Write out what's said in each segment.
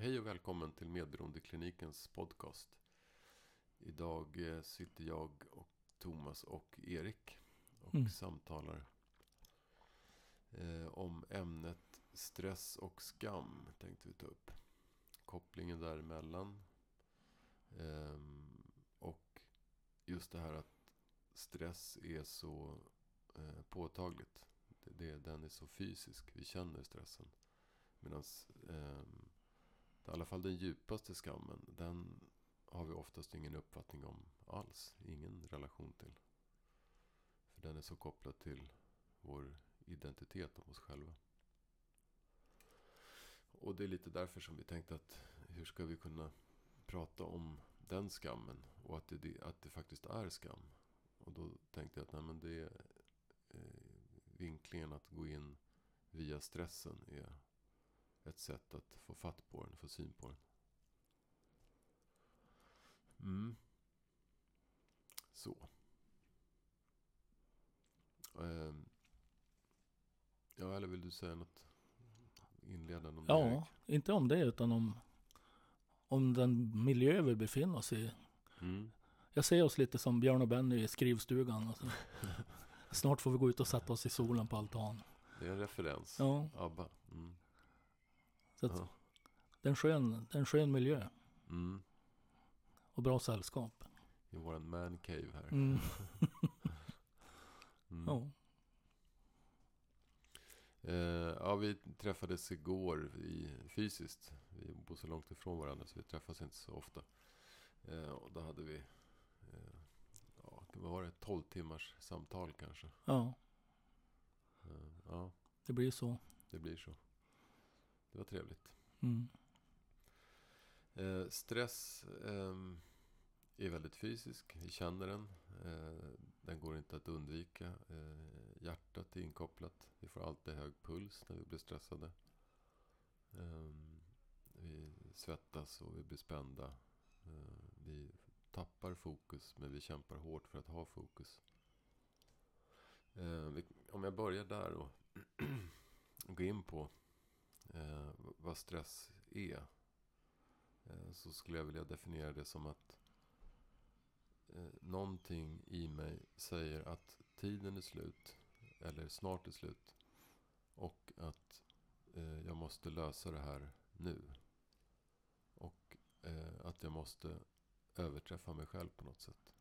Hej och välkommen till Medberoendeklinikens podcast. Idag eh, sitter jag och Thomas och Erik och Mm. samtalar eh, om ämnet stress och skam tänkte vi ta upp. Kopplingen däremellan. Ehm, och just det här att stress är så eh, påtagligt. Det, det, den är så fysisk. Vi känner stressen. Medan ehm, i alla fall den djupaste skammen, den har vi oftast ingen uppfattning om alls. Ingen relation till. För den är så kopplad till vår identitet om oss själva. Och det är lite därför som vi tänkte att hur ska vi kunna prata om den skammen och att det, att det faktiskt är skam. Och då tänkte jag att nej, men det är eh, vinklingen att gå in via stressen är ett sätt att få fatt på den, få syn på den. Mm. Så. Ehm. Ja, eller vill du säga något inledande om det? Ja, inte om det utan om, om den miljö vi befinner oss i. Mm. Jag ser oss lite som Björn och Benny i skrivstugan. Alltså. Snart får vi gå ut och sätta oss i solen på altan. Det är en referens. Ja, ABBA. Mm. Så att Ja. det, är en skön, det är en skön miljö Mm. och bra sällskap. I våran man cave här. Mm. Mm. Ja. Eh, ja, vi träffades igår i, fysiskt. Vi bor så långt ifrån varandra så vi träffas inte så ofta. Eh, och då hade vi, eh, ja, vad var det, 12 timmars samtal kanske. ja, Eh, ja, det blir så. det blir så. Det var trevligt. Mm. Eh, stress ehm, är väldigt fysisk. Vi känner den. Eh, den går inte att undvika. Eh, hjärtat är inkopplat. Vi får alltid hög puls när vi blir stressade. Ehm, vi svettas och vi blir spända. Eh, vi tappar fokus men vi kämpar hårt för att ha fokus. Eh, vi, om jag börjar där och går in på eh, vad stress är. Eh, så skulle jag vilja definiera det som att eh, någonting i mig säger att tiden är slut. Eller snart är slut. Och att eh, jag måste lösa det här nu. Och eh, att jag måste överträffa mig själv på något sätt.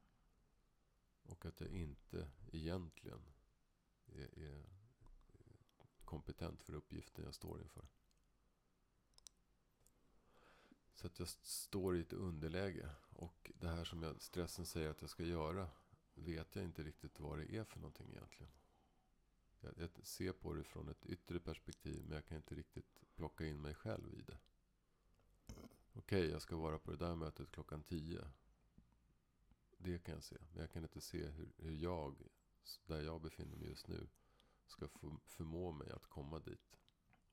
Och att jag inte egentligen är, är kompetent för uppgiften jag står inför. Så att jag står i ett underläge. Och det här som jag, stressen säger att jag ska göra vet jag inte riktigt vad det är för någonting egentligen. Jag, jag ser på det från ett yttre perspektiv men jag kan inte riktigt plocka in mig själv i det. Okej, jag ska vara på det där mötet klockan tio. Det kan jag se. Men jag kan inte se hur, hur jag, där jag befinner mig just nu, ska förmå mig att komma dit.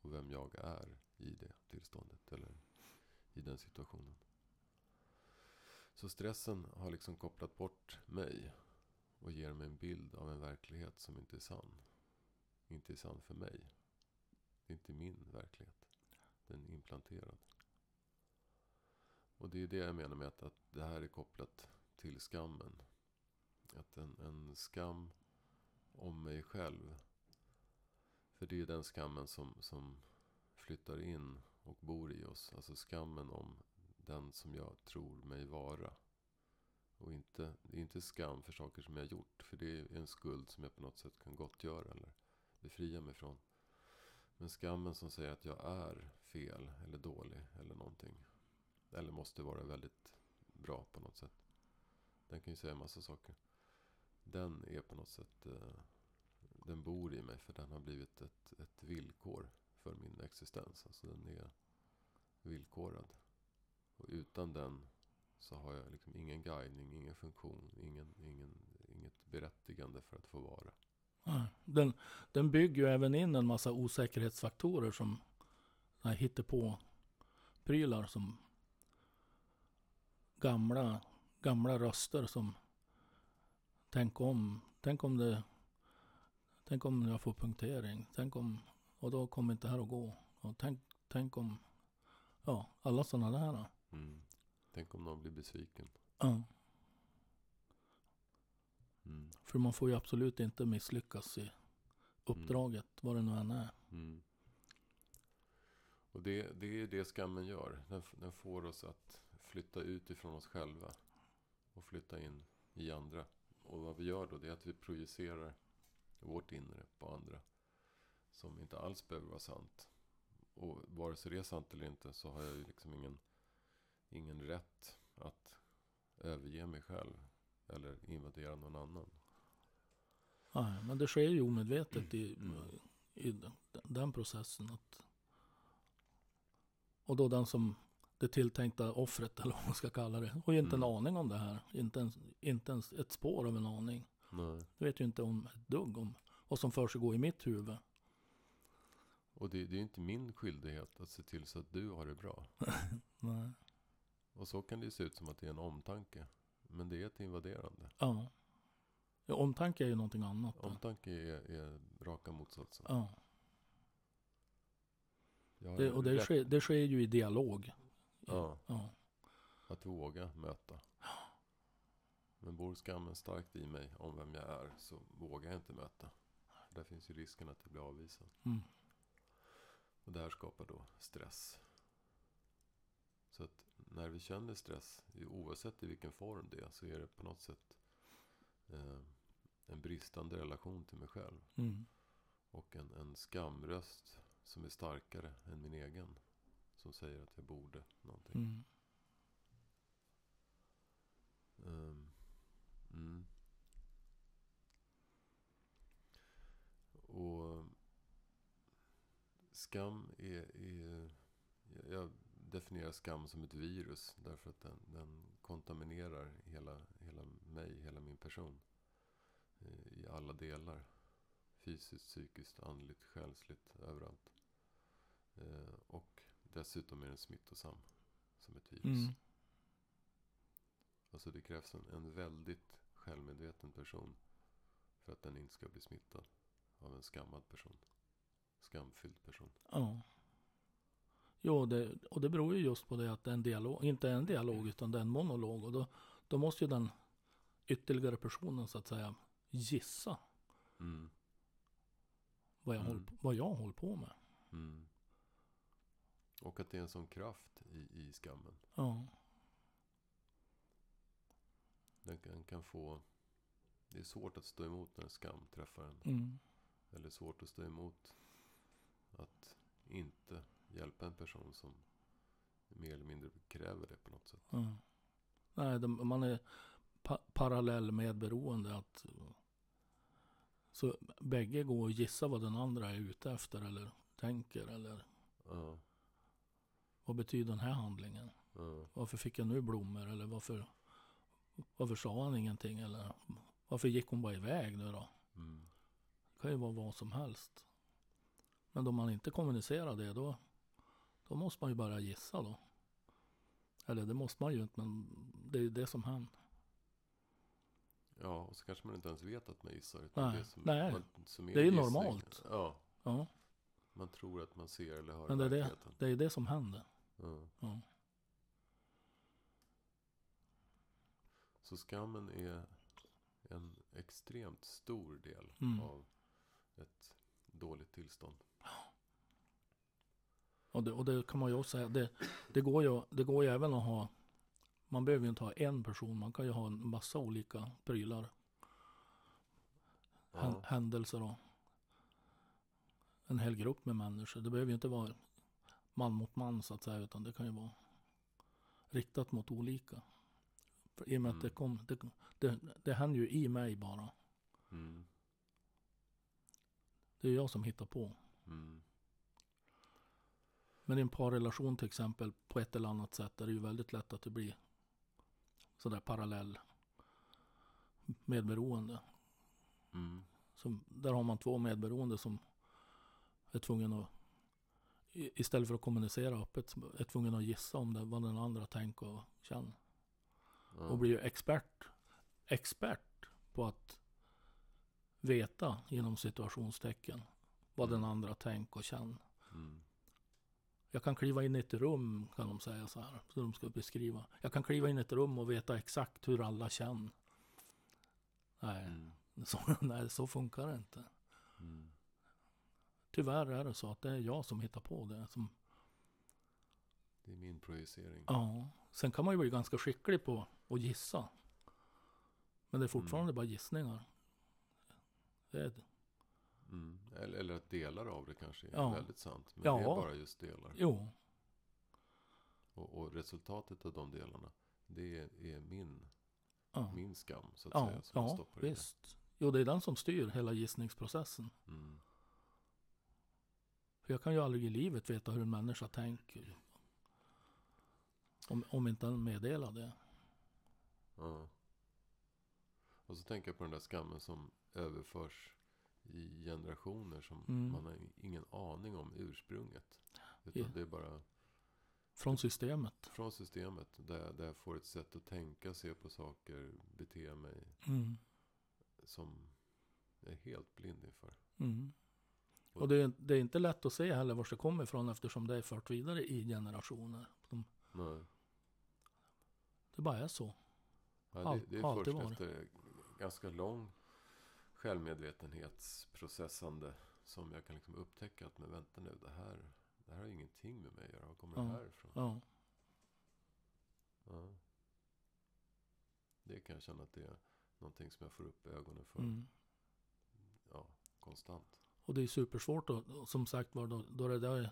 Och vem jag är i det tillståndet. Eller i den situationen. Så stressen har liksom kopplat bort mig. Och ger mig en bild av en verklighet som inte är sann. Inte är sann för mig. Det är inte min verklighet. Den är implanterad. Och det är det jag menar med att, att det här är kopplat till skammen. Att en, en skam om mig själv. För det är den skammen som, som flyttar in och bor i oss. Alltså skammen om den som jag tror mig vara. Och inte, det är inte skam för saker som jag gjort. För det är en skuld som jag på något sätt kan gottgöra eller befria mig från. Men skammen som säger att jag är fel eller dålig eller någonting. Eller måste vara väldigt bra på något sätt. Den kan ju säga en massa saker. Den är på något sätt... Eh, den bor i mig för den har blivit ett, ett villkor för min existens. Alltså den är villkorad. Och utan den så har jag liksom ingen guidning, ingen funktion, ingen, ingen, inget berättigande för att få vara. Den, den bygger ju även in en massa osäkerhetsfaktorer som hittar på prylar som gamla, gamla röster som tänk om, tänk om det, tänk om jag får punktering, tänk om, och då kommer inte det här att gå. Och tänk, tänk om ja, alla sådana där. Mm. Tänk om någon blir besviken. Ja, Mm. för man får ju absolut inte misslyckas i uppdraget, vad det nu än är. Mm. Och det, det är det skammen gör. Den, den får oss att flytta ut ifrån oss själva. Och flytta in i andra. Och vad vi gör då, det är att vi projicerar vårt inre på andra. Som inte alls behöver vara sant. Och vare sig det är sant eller inte så har jag ju liksom ingen, ingen rätt att överge mig själv. Eller invadera någon annan. Nej, men det sker ju omedvetet i, Mm. i den, den processen. Att, och då den som det tilltänkta offret, eller vad man ska kalla det, har ju inte Mm. en aning om det här. Inte ens, inte ens ett spår av en aning. Nej. Du vet ju inte om ett dugg om vad som för sig går i mitt huvud. Och det, det är ju inte min skyldighet att se till så att du har det bra. Nej. Och så kan det ju se ut som att det är en omtanke. Men det är ett invaderande. Ja. ja. Omtanke är ju någonting annat. Omtanke är, är raka motsatsen. Ja. Det, och det sker, det sker ju i dialog. Ja, Ja. att våga möta. Men bor skammen starkt i mig om vem jag är så vågar jag inte möta. Där finns ju risken att jag blir avvisad. Mm. Och det här skapar då stress. Så att när vi känner stress, oavsett i vilken form det är, så är det på något sätt eh, en bristande relation till mig själv. Mm. Och en, en skamröst som är starkare än min egen. Som säger att jag borde någonting. Mm. Skam är, är... Jag definierar skam som ett virus. Därför att den, den kontaminerar hela, hela mig, hela min person. eh, I alla delar. Fysiskt, psykiskt, andligt, själsligt, överallt. Eh, och dessutom är den smittosam som ett virus. Mm. Alltså det krävs en, en väldigt självmedveten person för att den inte ska bli smittad av en skammad person. Skamfylld person. Ja. Jo, det, och det beror ju just på det att det är en dialog, inte en dialog utan det är en monolog. Och då, då måste ju den ytterligare personen så att säga gissa Mm. vad jag, Mm. håller, vad jag håller på med. Mm. Och att det är en sån kraft i, i skammen. Ja. Den kan, kan få... Det är svårt att stå emot när en skam träffar en. Mm. Eller svårt att stå emot att inte hjälpa en person som mer eller mindre kräver det på något sätt. ja. Nej, det, man är pa, parallell medberoende. Att, så bägge går och gissar vad den andra är ute efter eller tänker. Eller Ja, vad betyder den här handlingen? ja, Varför fick jag nu blommor? Eller varför, varför sa han ingenting? Eller varför gick hon bara iväg nu då? mm, Det kan ju vara vad som helst. Men om man inte kommunicerar det då, då måste man ju bara gissa då. Eller det måste man ju inte, men det är ju det som händer. ja, och så kanske man inte ens vet att man gissar. utan Nej, det som, nej. Man, Det är ju normalt. Ja, Ja, man tror att man ser eller hör men det är det, det är det som händer. Ja. Ja. Så skammen är en extremt stor del Mm. av ett dåligt tillstånd. Och, det, och det kan man ju också säga, det, det, går ju, det går ju även att ha, man behöver ju inte ha en person, man kan ju ha en massa olika prylar, Ja, händelser och en hel grupp med människor. Det behöver ju inte vara man mot man så att säga, utan det kan ju vara riktat mot olika. För I och med att det, Mm. kom, det, det, det händer ju i mig bara. mm, Det är jag som hittar på. mm, Men i en parrelation till exempel, på ett eller annat sätt, är det ju väldigt lätt att det blir sådär parallell medberoende. mm, Som, där har man två medberoende som är tvungen att istället för att kommunicera öppet är tvungen att gissa om det, vad den andra tänker och känner. ja, Och blir ju expert, expert på att veta inom situationstecken vad den andra tänker och känner. mm, Jag kan kliva in i ett rum, kan de säga så här. Så de ska beskriva. Jag kan kliva in i ett rum och veta exakt hur alla känner. Nej, Mm. så, nej, så funkar det inte. Mm. Tyvärr är det så att det är jag som hittar på det. Som, Det är min projicering. ja. Sen kan man ju bli ganska skicklig på att gissa. Men det är fortfarande bara gissningar. Det är, Mm. Eller, eller att delar av det kanske är Ja. väldigt sant. Men Ja. det är bara just delar. jo, Och, och resultatet av de delarna. Det är, är min, ja. min skam så att säga. Som ja stoppar visst. Jo, det är den som styr hela gissningsprocessen. Mm. För jag kan ju aldrig i livet veta hur en människa tänker. Om, om inte den meddelar det. Ja. Och så tänker jag på den där skammen som överförs i generationer som Mm. man har ingen aning om ursprunget. Utan Ja. det är bara Från systemet. från systemet där, där jag får ett sätt att tänka, se på saker, bete mig Mm. som jag är helt blind inför. Mm. Och det är, det är inte lätt att se heller var det kommer ifrån eftersom det är fört vidare i generationer. Som, Nej. det bara är så. Ja, det, det är först efter ganska lång självmedvetenhetsprocessande som jag kan liksom upptäcka att men vänta nu, det här, det här har ingenting med mig att göra. Var kommer Ja. det här ifrån? Ja. Ja. Det kan jag känna att det är någonting som jag får upp ögonen för Mm. ja, konstant. Och det är supersvårt då, som sagt var, då, då, det där,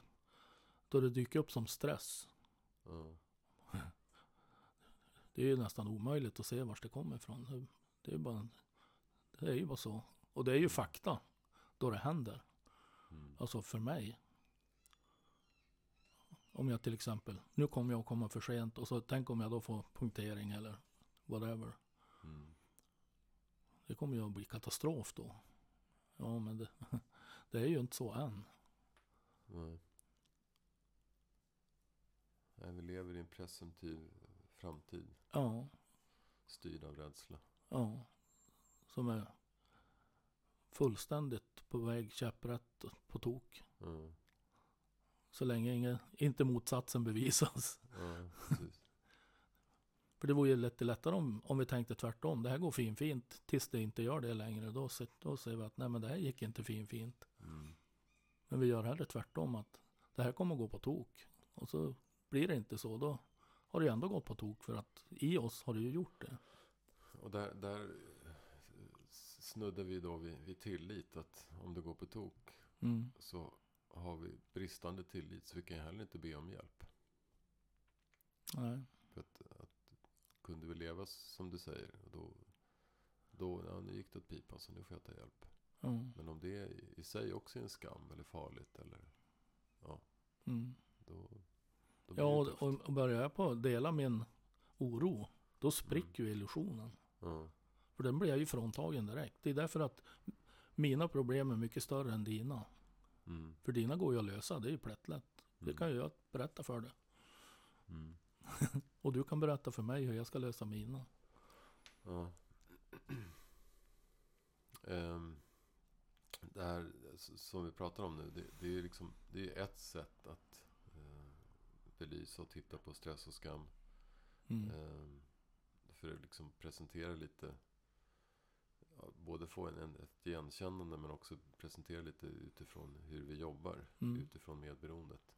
då det dyker upp som stress. Ja. Det är ju nästan omöjligt att se var det kommer ifrån. Det- Det är, bara, det är ju bara så. Och det är ju fakta då det händer. Mm. Alltså för mig. Om jag till exempel, nu kommer jag att komma för sent och så tänk om jag då får punktering eller whatever. Mm. Det kommer ju att bli katastrof då. Ja men det, det är ju inte så än. Nej. Nej, vi lever i en presumtiv framtid Ja, styrd av rädsla. ja. Som är fullständigt på väg käpprätt på tok. Ja, Så länge inge, inte motsatsen bevisas. precis. För det vore ju lite lättare om, om vi tänkte tvärtom. Det här går fin fint tills det inte gör det längre. Då, då säger vi att nej men det här gick inte fin fint. Mm. Men vi gör hellre tvärtom. Att det här kommer gå på tok. Och så blir det inte så. Då har det ju ändå gått på tok. För att i oss har det ju gjort det. Och där, där snuddar vi då vid, vid tillit. Att om det går på tok Mm. så har vi bristande tillit. Så vi kan heller inte be om hjälp. Nej. För att, att kunde vi leva som du säger. Då, då ja, nu gick det åt pipan så nu får jag ta hjälp. Mm. Men om det i- sig också är en skam eller farligt. Eller, ja, Mm. då, då blir Ja, och, och börjar jag på att dela min oro. Då spricker ju illusionen. Ja, För den blir jag ju fråntagen direkt. Det är därför att mina problem är mycket större än dina. mm, För dina går ju att lösa. Det är ju plättlätt. Det mm, kan ju jag berätta för dig. mm. Och du kan berätta för mig hur jag ska lösa mina. Ja. Ehm, det här som vi pratar om nu, det, det är liksom det är ett sätt att eh, belysa och titta på stress och skam. Ehm, för att liksom presentera lite, både få en, en, ett igenkännande men också presentera lite utifrån hur vi jobbar, Mm. utifrån medberoendet.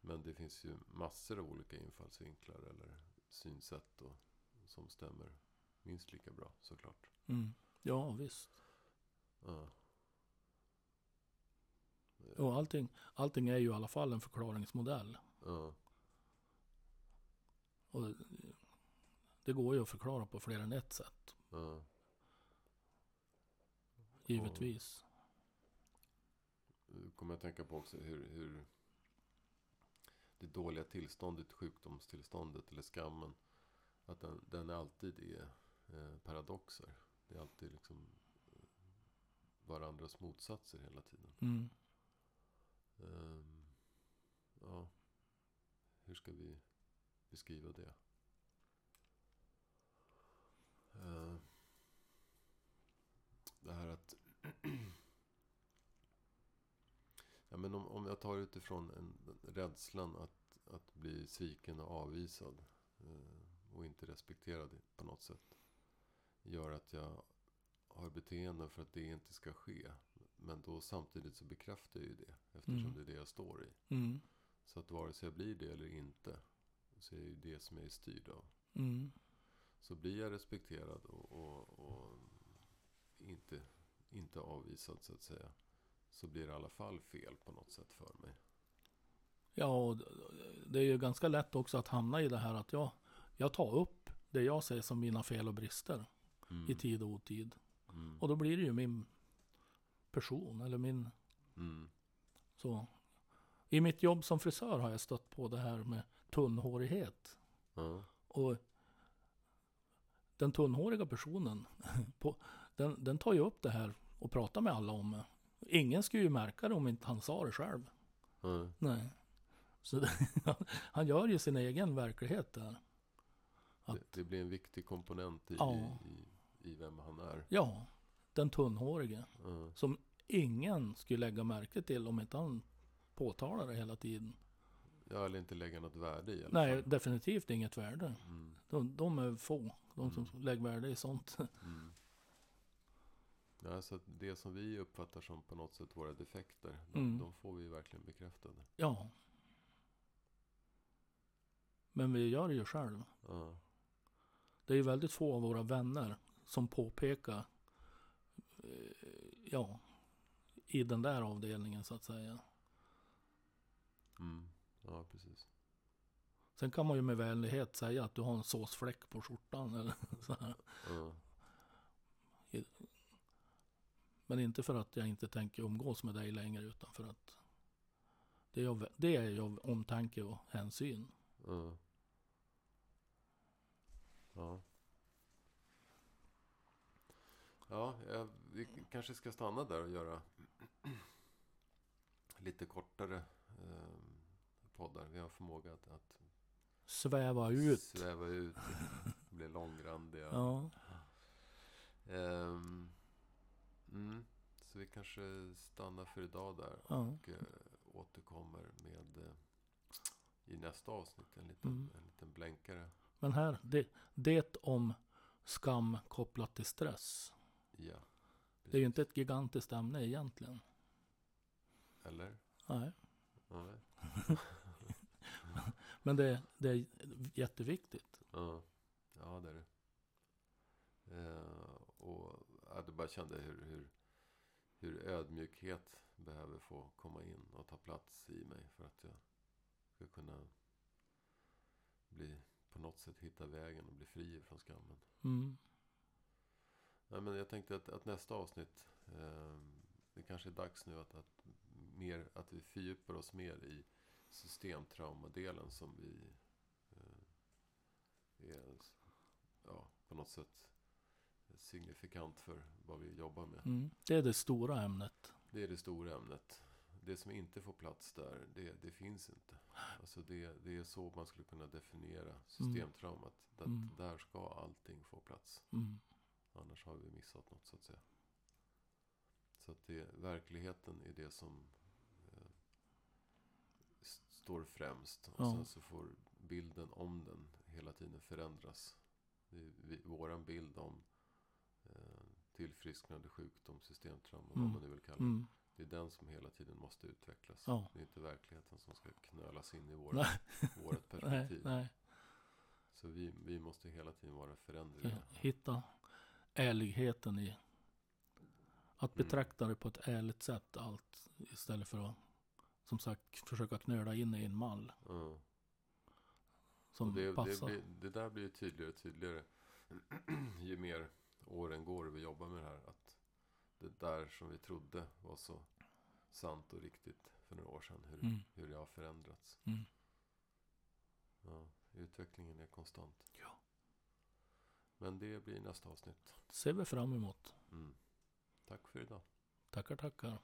Men det finns ju massor av olika infallsvinklar eller synsätt och, som stämmer minst lika bra såklart. Mm. Ja, visst. Ja. Och allting, allting är ju i alla fall en förklaringsmodell. Ja. Och det går ju att förklara på fler än ett sätt. Ja. Givetvis. Nu kommer jag att tänka på också hur, hur det dåliga tillståndet, sjukdomstillståndet eller skammen. Att den, den alltid är eh, paradoxer. Det är alltid liksom eh, varandras motsatser hela tiden. Mm. Ehm, ja, hur ska vi beskriva det? Eh, det här att... ja, men om, om jag tar utifrån en, rädslan att, att bli sviken och avvisad. Eh, och inte respekterad på något sätt. Gör att jag har beteenden för att det inte ska ske. Men då samtidigt så bekräftar jag ju det. Eftersom Mm. det är det jag står i. Mm. Så att vare sig jag blir det eller inte. Så är det ju det som jag är styrd av. Mm. Så blir jag respekterad och, och, och inte, inte avvisad så att säga. Så blir det i alla fall fel på något sätt för mig. Ja, och det är ju ganska lätt också att hamna i det här att jag, jag tar upp det jag ser som mina fel och brister Mm. i tid och otid. Mm. Och då blir det ju min person eller min Mm. så. I mitt jobb som frisör har jag stött på det här med tunnhårighet. Och den tunnhåriga personen, på, den, den tar ju upp det här och pratar med alla om. Ingen skulle ju märka det om inte han sa det själv. Ja. Nej. Så det, han gör ju sin egen verklighet där. Det, Att- det blir en viktig komponent i, Ja. i, i vem han är. Ja, den tunnhårige. Ja. Som ingen skulle lägga märke till om inte han påtalar det hela tiden. Ja, eller inte lägga något värde i alla Nej, definitivt inget värde. Mm. De, de är få, de som lägger värde i sånt. Mm. Ja, så det som vi uppfattar som på något sätt våra defekter. De, Mm. de får vi verkligen bekräftade. Ja. Men vi gör det ju själv. Ja. Det är ju väldigt få av våra vänner som påpekar, eh, ja, i den där avdelningen så att säga. Mm. ja, precis. Sen kan man ju med vänlighet säga att du har en såsfläck på skjortan eller så här. Ja. Men inte för att jag inte tänker umgås med dig längre utan för att det är av, det är av omtanke och hänsyn. Ja. Ja. Ja, jag, vi kanske ska stanna där och göra lite kortare eh, poddar. Vi har förmåga att, att Sväva ut. sväva ut, bli långrandiga. Ja. Ehm, mm, så vi kanske stannar för idag där ja. och eh, återkommer med eh, i nästa avsnitt en liten, Mm. en liten blänkare. Men här, det, det om skam kopplat till stress. Ja, Det är ju precis. inte ett gigantiskt ämne egentligen. Eller? Nej. Nej. Men det, det är jätteviktigt. Ja, ja det är det. Eh, och ja, jag bara kände hur, hur, hur ödmjukhet behöver få komma in och ta plats i mig för att jag ska kunna bli på något sätt hitta vägen och bli fri från skammen. Mm. Nej, men jag tänkte att, att nästa avsnitt, eh, det kanske är dags nu att, att, mer, att vi fördjupar oss mer i systemtraumadelen som vi eh, är ja, på något sätt signifikant för vad vi jobbar med. Mm. Det är det stora ämnet. Det är det stora ämnet. Det som inte får plats där, det, det finns inte. Alltså det, det är så man skulle kunna definiera systemtraumat. Att Mm. Där ska allting få plats. Mm. Annars har vi missat något så att säga. Så att det, verkligheten är det som eh, står främst. Och Ja. sen så får bilden om den hela tiden förändras. Det är vi, våran bild om tillfrisknande, sjukdom, systemtrauma, Mm. vad man nu vill kalla det. Mm. Det är den som hela tiden måste utvecklas. Ja. Det är inte verkligheten som ska knölas in i vår, Nej. vårt Nej, perspektiv. nej. Så vi, vi måste hela tiden vara förändriga. Hitta ärligheten i att Mm. betrakta det på ett ärligt sätt allt istället för att som sagt försöka knöla in i en mall Ja. som det, det, passar. blir, det där blir ju tydligare och tydligare ju mer åren går och vi jobbar med det här. Att det där som vi trodde var så sant och riktigt för några år sedan. Hur, Mm. hur det har förändrats. Mm. Ja, utvecklingen är konstant. Ja. Men det blir nästa avsnitt. ser vi fram emot. Mm. Tack för idag. Tackar, tackar.